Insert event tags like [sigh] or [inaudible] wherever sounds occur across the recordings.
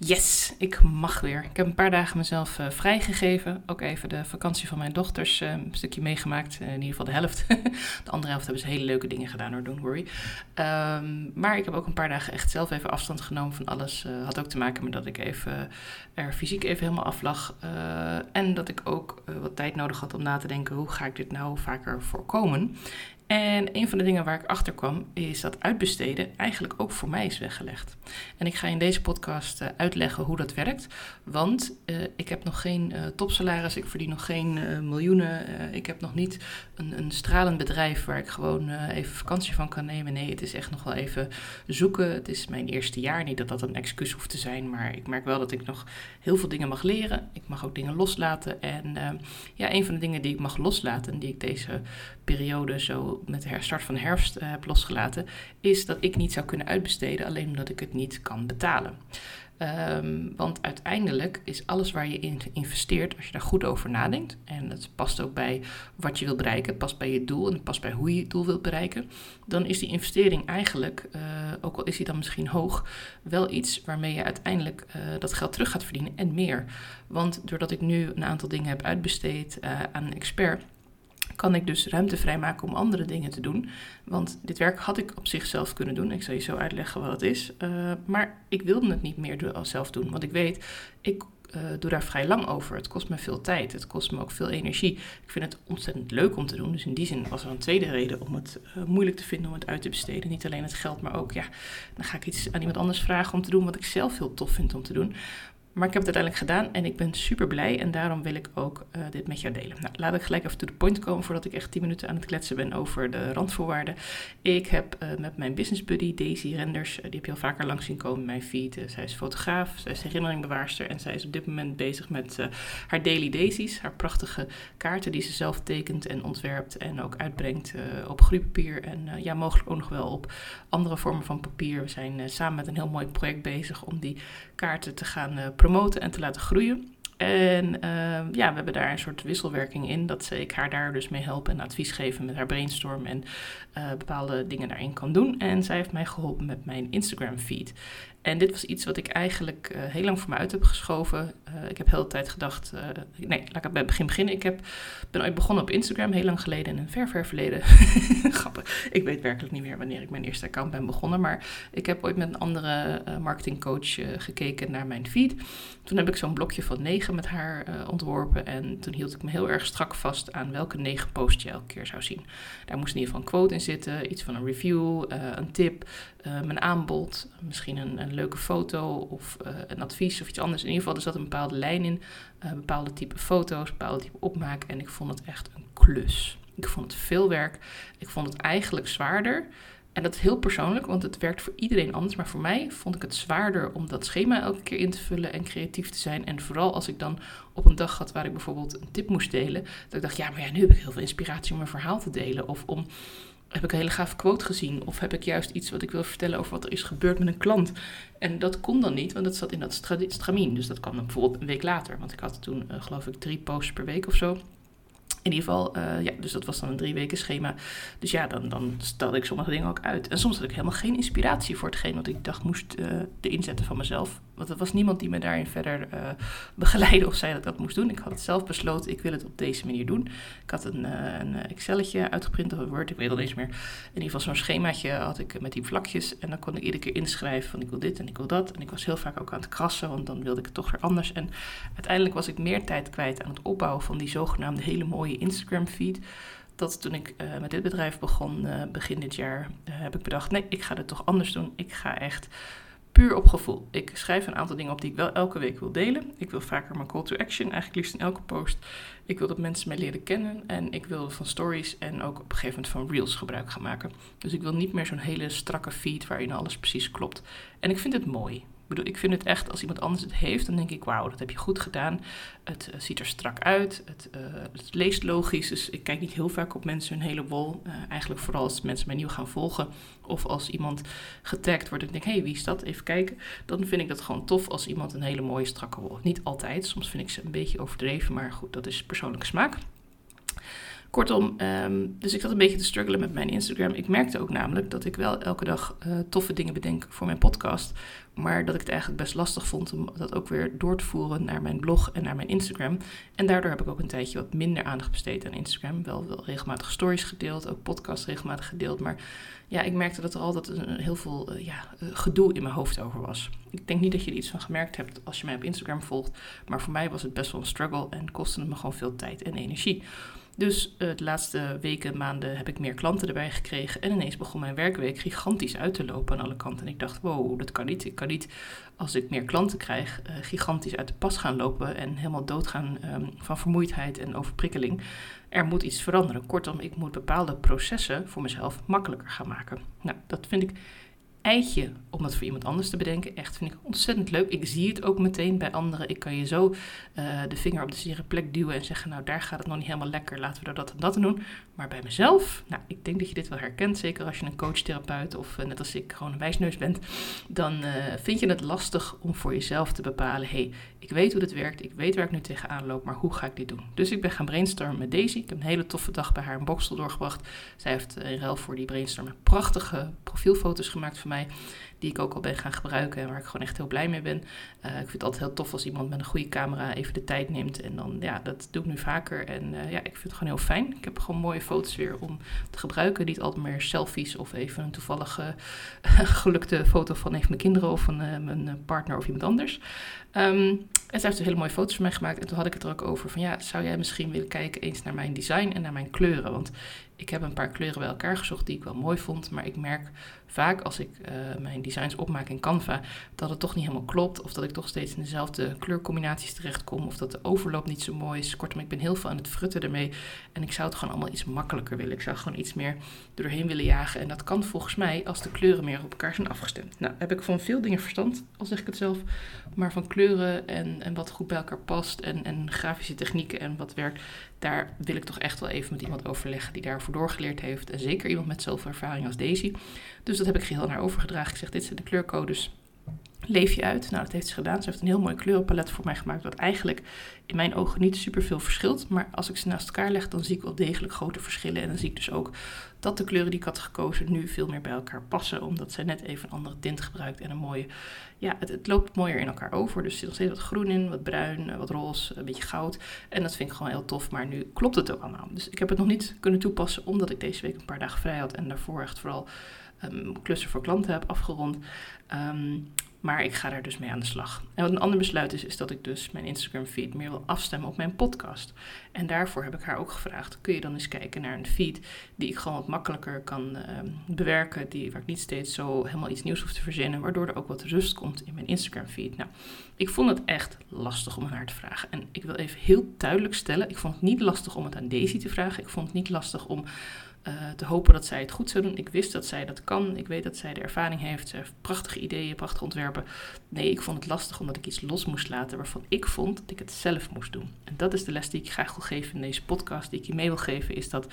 Yes, ik mag weer. Ik heb een paar dagen mezelf uh, vrijgegeven. Ook even de vakantie van mijn dochters uh, een stukje meegemaakt. Uh, in ieder geval de helft. [laughs] de andere helft hebben ze hele leuke dingen gedaan hoor, don't worry. Um, maar ik heb ook een paar dagen echt zelf even afstand genomen van alles. had ook te maken met dat ik even er fysiek even helemaal af lag. en dat ik ook wat tijd nodig had om na te denken, hoe ga ik dit nou vaker voorkomen? En een van de dingen waar ik achter kwam, is dat uitbesteden eigenlijk ook voor mij is weggelegd. En ik ga in deze podcast uh, uitleggen hoe dat werkt. Want uh, ik heb nog geen uh, topsalaris, ik verdien nog geen miljoenen. ik heb nog niet een, een, stralend bedrijf waar ik gewoon even vakantie van kan nemen. Nee, het is echt nog wel even zoeken. Het is mijn eerste jaar. Niet dat dat een excuus hoeft te zijn, maar ik merk wel dat ik nog heel veel dingen mag leren. Ik mag ook dingen loslaten. En ja, een van de dingen die ik mag loslaten, die ik deze periode zo met de start van herfst uh, heb losgelaten, is dat ik niet zou kunnen uitbesteden alleen omdat ik het niet kan betalen. Um, want uiteindelijk is alles waar je in investeert, als je daar goed over nadenkt, en het past ook bij wat je wil bereiken, het past bij je doel en het past bij hoe je het doel wilt bereiken, dan is die investering eigenlijk, uh, ook al is die dan misschien hoog, wel iets waarmee je uiteindelijk uh, dat geld terug gaat verdienen en meer. Want doordat ik nu een aantal dingen heb uitbesteed aan een expert kan ik dus ruimte vrijmaken om andere dingen te doen. Want dit werk had ik op zichzelf kunnen doen. Ik zal je zo uitleggen wat het is. Uh, maar ik wilde het niet meer zelf doen. Want ik weet, ik uh, doe daar vrij lang over. Het kost me veel tijd. Het kost me ook veel energie. Ik vind het ontzettend leuk om te doen. Dus in die zin was er een tweede reden om het uh, moeilijk te vinden om het uit te besteden. Niet alleen het geld, maar ook, ja, dan ga ik iets aan iemand anders vragen om te doen wat ik zelf heel tof vind om te doen. Maar ik heb het uiteindelijk gedaan en ik ben super blij en daarom wil ik ook uh, dit met jou delen. Nou, laat ik gelijk even to the point komen voordat ik echt 10 minuten aan het kletsen ben over de randvoorwaarden. Ik heb uh, met mijn business buddy Daisy Renders, uh, die heb je al vaker langs zien komen in mijn feed. zij is fotograaf, zij is herinneringbewaarster en zij is op dit moment bezig met haar Daily Daisies, haar prachtige kaarten die ze zelf tekent en ontwerpt en ook uitbrengt op groeipapier en ja, mogelijk ook nog wel op andere vormen van papier. We zijn samen met een heel mooi project bezig om die kaarten te gaan promoveren promoten en te laten groeien. En ehm, ja, we hebben daar een soort wisselwerking in. Dat ik haar daar dus mee help en advies geven met haar brainstorm en uh, bepaalde dingen daarin kan doen. En zij heeft mij geholpen met mijn Instagram feed. En dit was iets wat ik eigenlijk uh, heel lang voor me uit heb geschoven. Uh, ik heb heel de tijd gedacht, uh, nee, laat ik bij het begin beginnen. Ik heb, ben ooit begonnen op Instagram, heel lang geleden, in een ver, ver verleden. [laughs] Grappig, ik weet werkelijk niet meer wanneer ik mijn eerste account ben begonnen. Maar ik heb ooit met een andere marketingcoach gekeken naar mijn feed. Toen heb ik zo'n blokje van negen met haar ontworpen. En toen hield ik me heel erg strak vast aan welke negen posts je elke keer zou zien. Daar moest in ieder geval een quote in zitten, iets van een review, een tip, mijn aanbod, misschien een, een leuke foto of uh, een advies of iets anders. In ieder geval, er zat een bepaalde lijn in, uh, bepaalde type foto's, bepaalde type opmaak. En ik vond het echt een klus. Ik vond het veel werk. Ik vond het eigenlijk zwaarder. En dat is heel persoonlijk, want het werkt voor iedereen anders. Maar voor mij vond ik het zwaarder om dat schema elke keer in te vullen en creatief te zijn. En vooral als ik dan op een dag had waar ik bijvoorbeeld een tip moest delen. Dat ik dacht, ja, maar ja, nu heb ik heel veel inspiratie om een verhaal te delen. Of om heb ik een hele gave quote gezien? Of heb ik juist iets wat ik wil vertellen over wat er is gebeurd met een klant? En dat kon dan niet, want dat zat in dat stramien. Dus dat kwam dan bijvoorbeeld een week later. Want ik had toen, uh, geloof ik, drie posts per week of zo. In ieder geval, uh, ja, dus dat was dan een drie weken schema. Dus ja, dan, dan stelde ik sommige dingen ook uit. En soms had ik helemaal geen inspiratie voor hetgeen wat ik dacht moest uh, de inzetten van mezelf. Want er was niemand die me daarin verder uh, begeleidde of zei dat ik dat moest doen. Ik had het zelf besloten, ik wil het op deze manier doen. Ik had een, een Excelletje uitgeprint of een Word, ik weet al niet meer. In ieder geval zo'n schemaatje had ik met die vlakjes. En dan kon ik iedere keer inschrijven van ik wil dit en ik wil dat. En ik was heel vaak ook aan het krassen, want dan wilde ik het toch weer anders. En uiteindelijk was ik meer tijd kwijt aan het opbouwen van die zogenaamde hele mooie Instagram feed. Dat toen ik uh, met dit bedrijf begon, uh, begin dit jaar, uh, heb ik bedacht: nee, ik ga het toch anders doen. Ik ga echt puur op gevoel. Ik schrijf een aantal dingen op die ik wel elke week wil delen. Ik wil vaker mijn call to action, eigenlijk liefst in elke post. Ik wil dat mensen mij leren kennen en ik wil van stories en ook op een gegeven moment van reels gebruik gaan maken. Dus ik wil niet meer zo'n hele strakke feed waarin alles precies klopt. En ik vind het mooi. Ik bedoel, ik vind het echt, als iemand anders het heeft, dan denk ik, wauw, dat heb je goed gedaan. Het uh, ziet er strak uit, het, uh, het, leest logisch. Dus ik kijk niet heel vaak op mensen hun hele wol. Uh, eigenlijk vooral als mensen mij nieuw gaan volgen. Of als iemand getagd wordt en ik denk, hé, hey, wie is dat? Even kijken. Dan vind ik dat gewoon tof als iemand een hele mooie strakke wol. Niet altijd, soms vind ik ze een beetje overdreven, maar goed, dat is persoonlijke smaak. Kortom, ehm, dus ik zat een beetje te struggelen met mijn Instagram. Ik merkte ook namelijk dat ik wel elke dag uh, toffe dingen bedenk voor mijn podcast. Maar dat ik het eigenlijk best lastig vond om dat ook weer door te voeren naar mijn blog en naar mijn Instagram. En daardoor heb ik ook een tijdje wat minder aandacht besteed aan Instagram. Wel, wel regelmatig stories gedeeld, ook podcasts regelmatig gedeeld. Maar ja, ik merkte dat er altijd een, heel veel uh, ja, uh, gedoe in mijn hoofd over was. Ik denk niet dat je er iets van gemerkt hebt als je mij op Instagram volgt. Maar voor mij was het best wel een struggle en kostte het me gewoon veel tijd en energie. Dus uh, de laatste weken, maanden heb ik meer klanten erbij gekregen. En ineens begon mijn werkweek gigantisch uit te lopen aan alle kanten. En ik dacht, wow, dat kan niet. Ik kan niet, als ik meer klanten krijg, uh, gigantisch uit de pas gaan lopen. En helemaal doodgaan um, van vermoeidheid en overprikkeling. Er moet iets veranderen. Kortom, ik moet bepaalde processen voor mezelf makkelijker gaan maken. Nou, dat vind ik eitje om dat voor iemand anders te bedenken. Echt vind ik ontzettend leuk. Ik zie het ook meteen bij anderen. Ik kan je zo uh, de vinger op de zere plek duwen en zeggen: Nou, daar gaat het nog niet helemaal lekker. Laten we dat en dat doen. Maar bij mezelf, nou, ik denk dat je dit wel herkent. Zeker als je een coach-therapeut of uh, net als ik gewoon een wijsneus bent. Dan uh, vind je het lastig om voor jezelf te bepalen: hey, ik weet hoe dit werkt. Ik weet waar ik nu tegenaan loop. Maar hoe ga ik dit doen? Dus ik ben gaan brainstormen met Daisy. Ik heb een hele toffe dag bij haar in Boksel doorgebracht. Zij heeft in ruil voor die brainstorm prachtige profielfoto's gemaakt voor mij. Die ik ook al ben gaan gebruiken en waar ik gewoon echt heel blij mee ben. Uh, ik vind het altijd heel tof als iemand met een goede camera even de tijd neemt. En dan, ja, dat doe ik nu vaker. En uh, ja, ik vind het gewoon heel fijn. Ik heb gewoon mooie foto's weer om te gebruiken. Niet altijd meer selfies of even een toevallige [laughs] gelukte foto van even mijn kinderen of van uh, mijn partner of iemand anders. Um, en zij heeft hele mooie foto's van mij gemaakt. En toen had ik het er ook over van ja, zou jij misschien willen kijken eens naar mijn design en naar mijn kleuren? Want ik heb een paar kleuren bij elkaar gezocht die ik wel mooi vond. Maar ik merk vaak als ik uh, mijn designs opmaak in Canva dat het toch niet helemaal klopt. Of dat ik toch steeds in dezelfde kleurcombinaties terechtkom. Of dat de overloop niet zo mooi is. Kortom, ik ben heel veel aan het frutten ermee. En ik zou het gewoon allemaal iets makkelijker willen. Ik zou gewoon iets meer doorheen willen jagen. En dat kan volgens mij als de kleuren meer op elkaar zijn afgestemd. Nou, heb ik van veel dingen verstand, al zeg ik het zelf. Maar van kleuren en, en wat goed bij elkaar past. En, en grafische technieken en wat werkt. Daar wil ik toch echt wel even met iemand overleggen die daarvoor doorgeleerd heeft. En zeker iemand met zoveel ervaring als Daisy. Dus dat heb ik geheel naar overgedragen. Ik zeg, dit zijn de kleurcodes. Leef je uit. Nou, dat heeft ze gedaan. Ze heeft een heel mooi kleurenpalet voor mij gemaakt. Wat eigenlijk in mijn ogen niet super veel verschilt. Maar als ik ze naast elkaar leg, dan zie ik wel degelijk grote verschillen. En dan zie ik dus ook dat de kleuren die ik had gekozen nu veel meer bij elkaar passen. Omdat zij net even een andere tint gebruikt. En een mooie. Ja, het, loopt mooier in elkaar over. Dus er zit nog steeds wat groen in, wat bruin, wat roze, een beetje goud. En dat vind ik gewoon heel tof. Maar nu klopt het ook allemaal. Dus ik heb het nog niet kunnen toepassen. Omdat ik deze week een paar dagen vrij had. En daarvoor echt vooral. Um, klussen voor klanten heb afgerond. Um, maar ik ga daar dus mee aan de slag. En wat een ander besluit is, is dat ik dus mijn Instagram feed meer wil afstemmen op mijn podcast. En daarvoor heb ik haar ook gevraagd: kun je dan eens kijken naar een feed die ik gewoon wat makkelijker kan uh, bewerken, die, waar ik niet steeds zo helemaal iets nieuws hoef te verzinnen, waardoor er ook wat rust komt in mijn Instagram feed. Nou, ik vond het echt lastig om haar te vragen. En ik wil even heel duidelijk stellen: ik vond het niet lastig om het aan Daisy te vragen. Ik vond het niet lastig om uh, te hopen dat zij het goed zou doen. Ik wist dat zij dat kan. Ik weet dat zij de ervaring heeft. Ze heeft prachtige ideeën, prachtige ontwerpen. Nee, ik vond het lastig omdat ik iets los moest laten waarvan ik vond dat ik het zelf moest doen. En dat is de les die ik graag wil geven in deze podcast, die ik je mee wil geven, is dat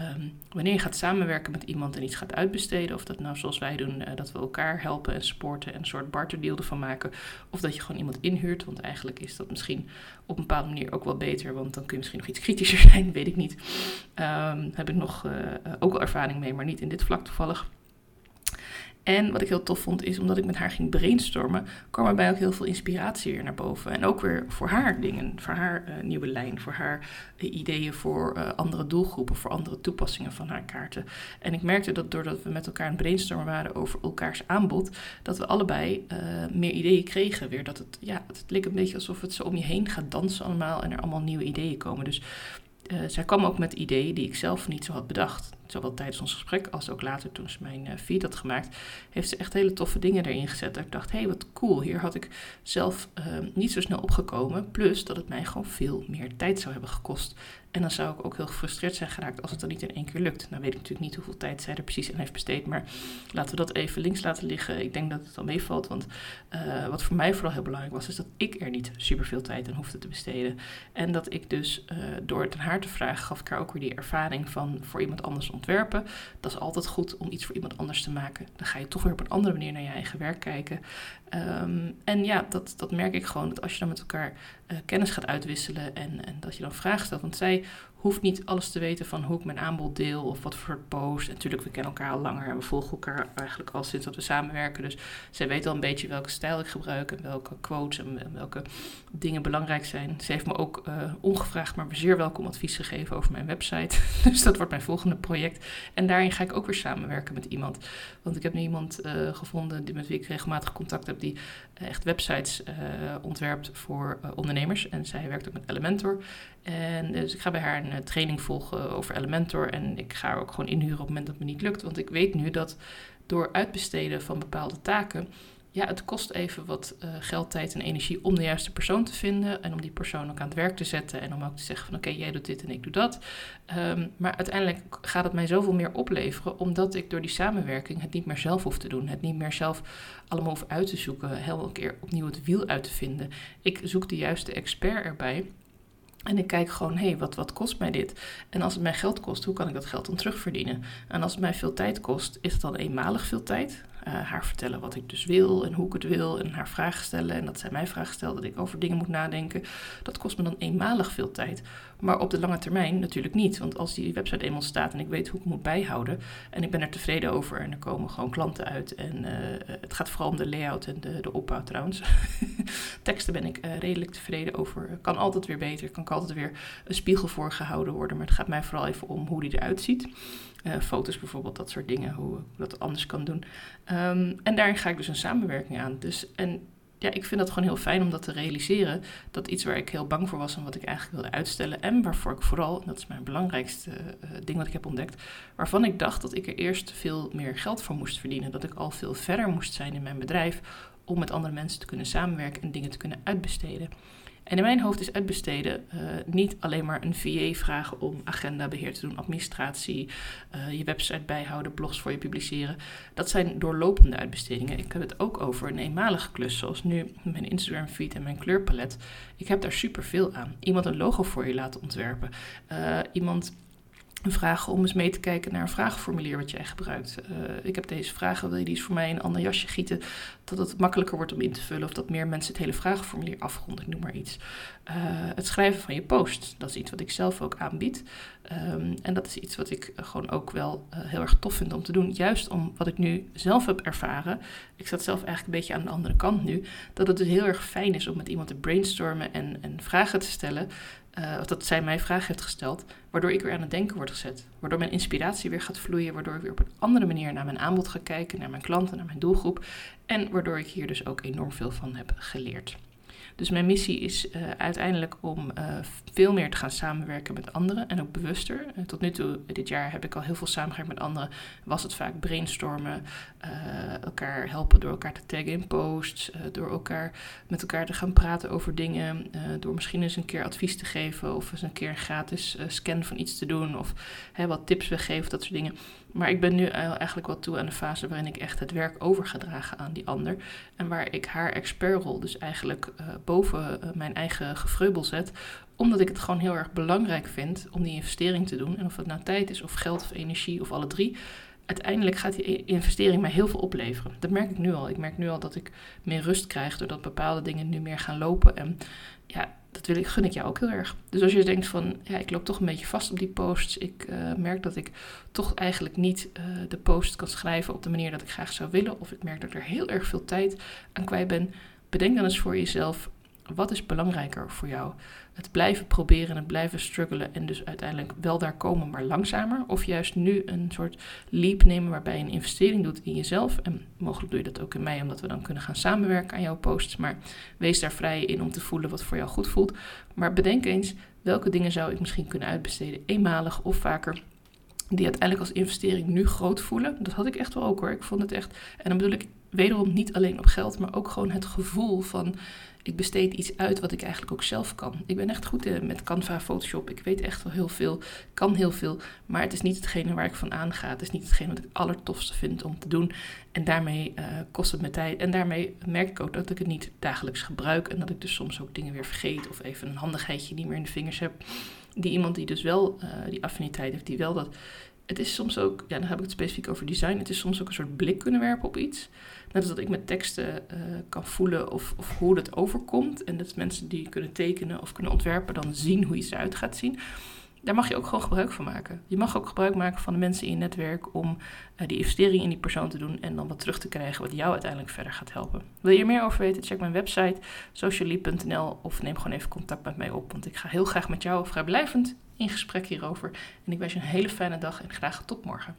Um, wanneer je gaat samenwerken met iemand en iets gaat uitbesteden, of dat nou zoals wij doen, uh, dat we elkaar helpen en supporten en een soort barterdeal ervan maken, of dat je gewoon iemand inhuurt, want eigenlijk is dat misschien op een bepaalde manier ook wel beter, want dan kun je misschien nog iets kritischer [laughs] zijn, weet ik niet. Um, heb ik nog uh, ook wel ervaring mee, maar niet in dit vlak toevallig. En wat ik heel tof vond is, omdat ik met haar ging brainstormen, kwam er bij ook heel veel inspiratie weer naar boven. En ook weer voor haar dingen, voor haar uh, nieuwe lijn, voor haar uh, ideeën voor uh, andere doelgroepen, voor andere toepassingen van haar kaarten. En ik merkte dat doordat we met elkaar aan het brainstormen waren over elkaars aanbod, dat we allebei meer ideeën kregen weer. Dat het, ja, het leek een beetje alsof het zo om je heen gaat dansen allemaal en er allemaal nieuwe ideeën komen. Dus zij kwam ook met ideeën die ik zelf niet zo had bedacht. Zowel tijdens ons gesprek als ook later toen ze mijn uh, feed had gemaakt, heeft ze echt hele toffe dingen erin gezet. Dat ik dacht, hé, hey, wat cool, hier had ik zelf uh, niet zo snel opgekomen. Plus dat het mij gewoon veel meer tijd zou hebben gekost. En dan zou ik ook heel gefrustreerd zijn geraakt als het dan niet in één keer lukt. Nou weet ik natuurlijk niet hoeveel tijd zij er precies aan heeft besteed. Maar laten we dat even links laten liggen. Ik denk dat het al meevalt. Want uh, wat voor mij vooral heel belangrijk was, is dat ik er niet super veel tijd aan hoefde te besteden. En dat ik dus uh, door het aan haar te vragen, gaf ik haar ook weer die ervaring van voor iemand anders ontwerpen. Dat is altijd goed om iets voor iemand anders te maken. Dan ga je toch weer op een andere manier naar je eigen werk kijken. Um, en ja, dat, dat merk ik gewoon. Dat als je dan met elkaar uh, kennis gaat uitwisselen en, en dat je dan vragen stelt. Want zij hoef niet alles te weten van hoe ik mijn aanbod deel of wat voor post. Natuurlijk, we kennen elkaar al langer en we volgen elkaar eigenlijk al sinds dat we samenwerken. Dus zij weet al een beetje welke stijl ik gebruik en welke quotes en, welke dingen belangrijk zijn. Ze heeft me ook uh, ongevraagd, maar zeer welkom advies gegeven over mijn website. [laughs] dus dat wordt mijn volgende project. En daarin ga ik ook weer samenwerken met iemand. Want ik heb nu iemand uh, gevonden die, met wie ik regelmatig contact heb, die echt websites ontwerpt voor ondernemers. En zij werkt ook met Elementor. En dus ik ga bij haar een eh, training volgen over Elementor. En ik ga haar ook gewoon inhuren op het moment dat me niet lukt. Want ik weet nu dat door uitbesteden van bepaalde taken. Ja, het kost even wat uh, geld, tijd en energie om de juiste persoon te vinden. En om die persoon ook aan het werk te zetten. En om ook te zeggen van oké, jij doet dit en ik doe dat. Um, maar uiteindelijk gaat het mij zoveel meer opleveren. Omdat ik door die samenwerking het niet meer zelf hoef te doen. Het niet meer zelf allemaal hoef uit te zoeken. Heel een keer opnieuw het wiel uit te vinden. Ik zoek de juiste expert erbij. En ik kijk gewoon, hé, hey, wat, wat kost mij dit? En als het mij geld kost, hoe kan ik dat geld dan terugverdienen? En als het mij veel tijd kost, is het dan eenmalig veel tijd? Uh, haar vertellen wat ik dus wil en hoe ik het wil en haar vragen stellen. En dat zij mij vragen stelt, dat ik over dingen moet nadenken. Dat kost me dan eenmalig veel tijd. Maar op de lange termijn natuurlijk niet. Want als die website eenmaal staat en ik weet hoe ik moet bijhouden. En ik ben er tevreden over en er komen gewoon klanten uit. En uh, het gaat vooral om de layout en de, de opbouw trouwens. [laughs] Teksten ben ik uh, redelijk tevreden over. Kan altijd weer beter. Kan altijd weer een spiegel voor gehouden worden. Maar het gaat mij vooral even om hoe die eruit ziet. Uh, foto's bijvoorbeeld, dat soort dingen, hoe ik dat anders kan doen. Um, en daarin ga ik dus een samenwerking aan. Dus, en ja, ik vind dat gewoon heel fijn om dat te realiseren. Dat iets waar ik heel bang voor was en wat ik eigenlijk wilde uitstellen. En waarvoor ik vooral, en dat is mijn belangrijkste uh, ding wat ik heb ontdekt. Waarvan ik dacht dat ik er eerst veel meer geld voor moest verdienen. Dat ik al veel verder moest zijn in mijn bedrijf. Om met andere mensen te kunnen samenwerken en dingen te kunnen uitbesteden. En in mijn hoofd is uitbesteden uh, niet alleen maar een VA vragen om agendabeheer te doen, administratie, uh, je website bijhouden, blogs voor je publiceren. Dat zijn doorlopende uitbestedingen. Ik heb het ook over een eenmalige klus, zoals nu mijn Instagram feed en mijn kleurpalet. Ik heb daar superveel aan. Iemand een logo voor je laten ontwerpen. Uh, iemand vragen om eens mee te kijken naar een vragenformulier wat jij gebruikt. Uh, ik heb deze vragen, wil je die eens voor mij in een ander jasje gieten, dat het makkelijker wordt om in te vullen of dat meer mensen het hele vragenformulier afronden, ik noem maar iets. Uh, het schrijven van je post, dat is iets wat ik zelf ook aanbied. Um, en dat is iets wat ik gewoon ook wel uh, heel erg tof vind om te doen. Juist om wat ik nu zelf heb ervaren. Ik zat zelf eigenlijk een beetje aan de andere kant nu. Dat het dus heel erg fijn is om met iemand te brainstormen en, en vragen te stellen. Uh, of dat zij mij vragen heeft gesteld, waardoor ik weer aan het denken word gezet. Waardoor mijn inspiratie weer gaat vloeien, waardoor ik weer op een andere manier naar mijn aanbod ga kijken, naar mijn klanten, naar mijn doelgroep. En waardoor ik hier dus ook enorm veel van heb geleerd. Dus mijn missie is uh, uiteindelijk om uh, veel meer te gaan samenwerken met anderen en ook bewuster. Uh, tot nu toe, dit jaar, heb ik al heel veel samengewerkt met anderen. Was het vaak brainstormen, elkaar helpen door elkaar te taggen in posts, door elkaar met elkaar te gaan praten over dingen, door misschien eens een keer advies te geven of eens een keer een gratis scan van iets te doen of wat tips weggeven, dat soort dingen. Maar ik ben nu eigenlijk wel toe aan de fase waarin ik echt het werk over ga dragen aan die ander. En waar ik haar expertrol dus eigenlijk uh, boven uh, mijn eigen gevreubel zet. Omdat ik het gewoon heel erg belangrijk vind om die investering te doen. En of het nou tijd is of geld of energie of alle drie. Uiteindelijk gaat die investering mij heel veel opleveren. Dat merk ik nu al. Ik merk nu al dat ik meer rust krijg doordat bepaalde dingen nu meer gaan lopen. En ja, dat wil ik, gun ik jou ook heel erg. Dus als je denkt van, ja, ik loop toch een beetje vast op die posts. Ik uh, merk dat ik toch eigenlijk niet uh, de post kan schrijven op de manier dat ik graag zou willen. Of ik merk dat ik er heel erg veel tijd aan kwijt ben. Bedenk dan eens voor jezelf, wat is belangrijker voor jou? Het blijven proberen en het blijven struggelen en dus uiteindelijk wel daar komen, maar langzamer. Of juist nu een soort leap nemen waarbij je een investering doet in jezelf. En mogelijk doe je dat ook in mij, omdat we dan kunnen gaan samenwerken aan jouw posts. Maar wees daar vrij in om te voelen wat voor jou goed voelt. Maar bedenk eens, welke dingen zou ik misschien kunnen uitbesteden, eenmalig of vaker die uiteindelijk als investering nu groot voelen. Dat had ik echt wel ook hoor. Ik vond het echt. En dan bedoel ik wederom niet alleen op geld, maar ook gewoon het gevoel van ik besteed iets uit wat ik eigenlijk ook zelf kan. Ik ben echt goed met Canva, Photoshop. Ik weet echt wel heel veel, kan heel veel. Maar het is niet hetgene waar ik van aanga. Het is niet hetgene wat ik allertofste vind om te doen. En daarmee uh, kost het me tijd. En daarmee merk ik ook dat ik het niet dagelijks gebruik. En dat ik dus soms ook dingen weer vergeet. Of even een handigheidje niet meer in de vingers heb. Die iemand die dus wel uh, die affiniteit heeft, die wel dat het is soms ook, ja, dan heb ik het specifiek over design. Het is soms ook een soort blik kunnen werpen op iets. Net als dat ik met teksten uh, kan voelen of, of hoe het overkomt. En dat mensen die kunnen tekenen of kunnen ontwerpen dan zien hoe iets eruit gaat zien. daar mag je ook gewoon gebruik van maken. Je mag ook gebruik maken van de mensen in je netwerk om uh, die investering in die persoon te doen en dan wat terug te krijgen wat jou uiteindelijk verder gaat helpen. Wil je er meer over weten? Check mijn website socially.nl of neem gewoon even contact met mij op, want ik ga heel graag met jou vrijblijvend in gesprek hierover. En ik wens je een hele fijne dag en graag tot morgen.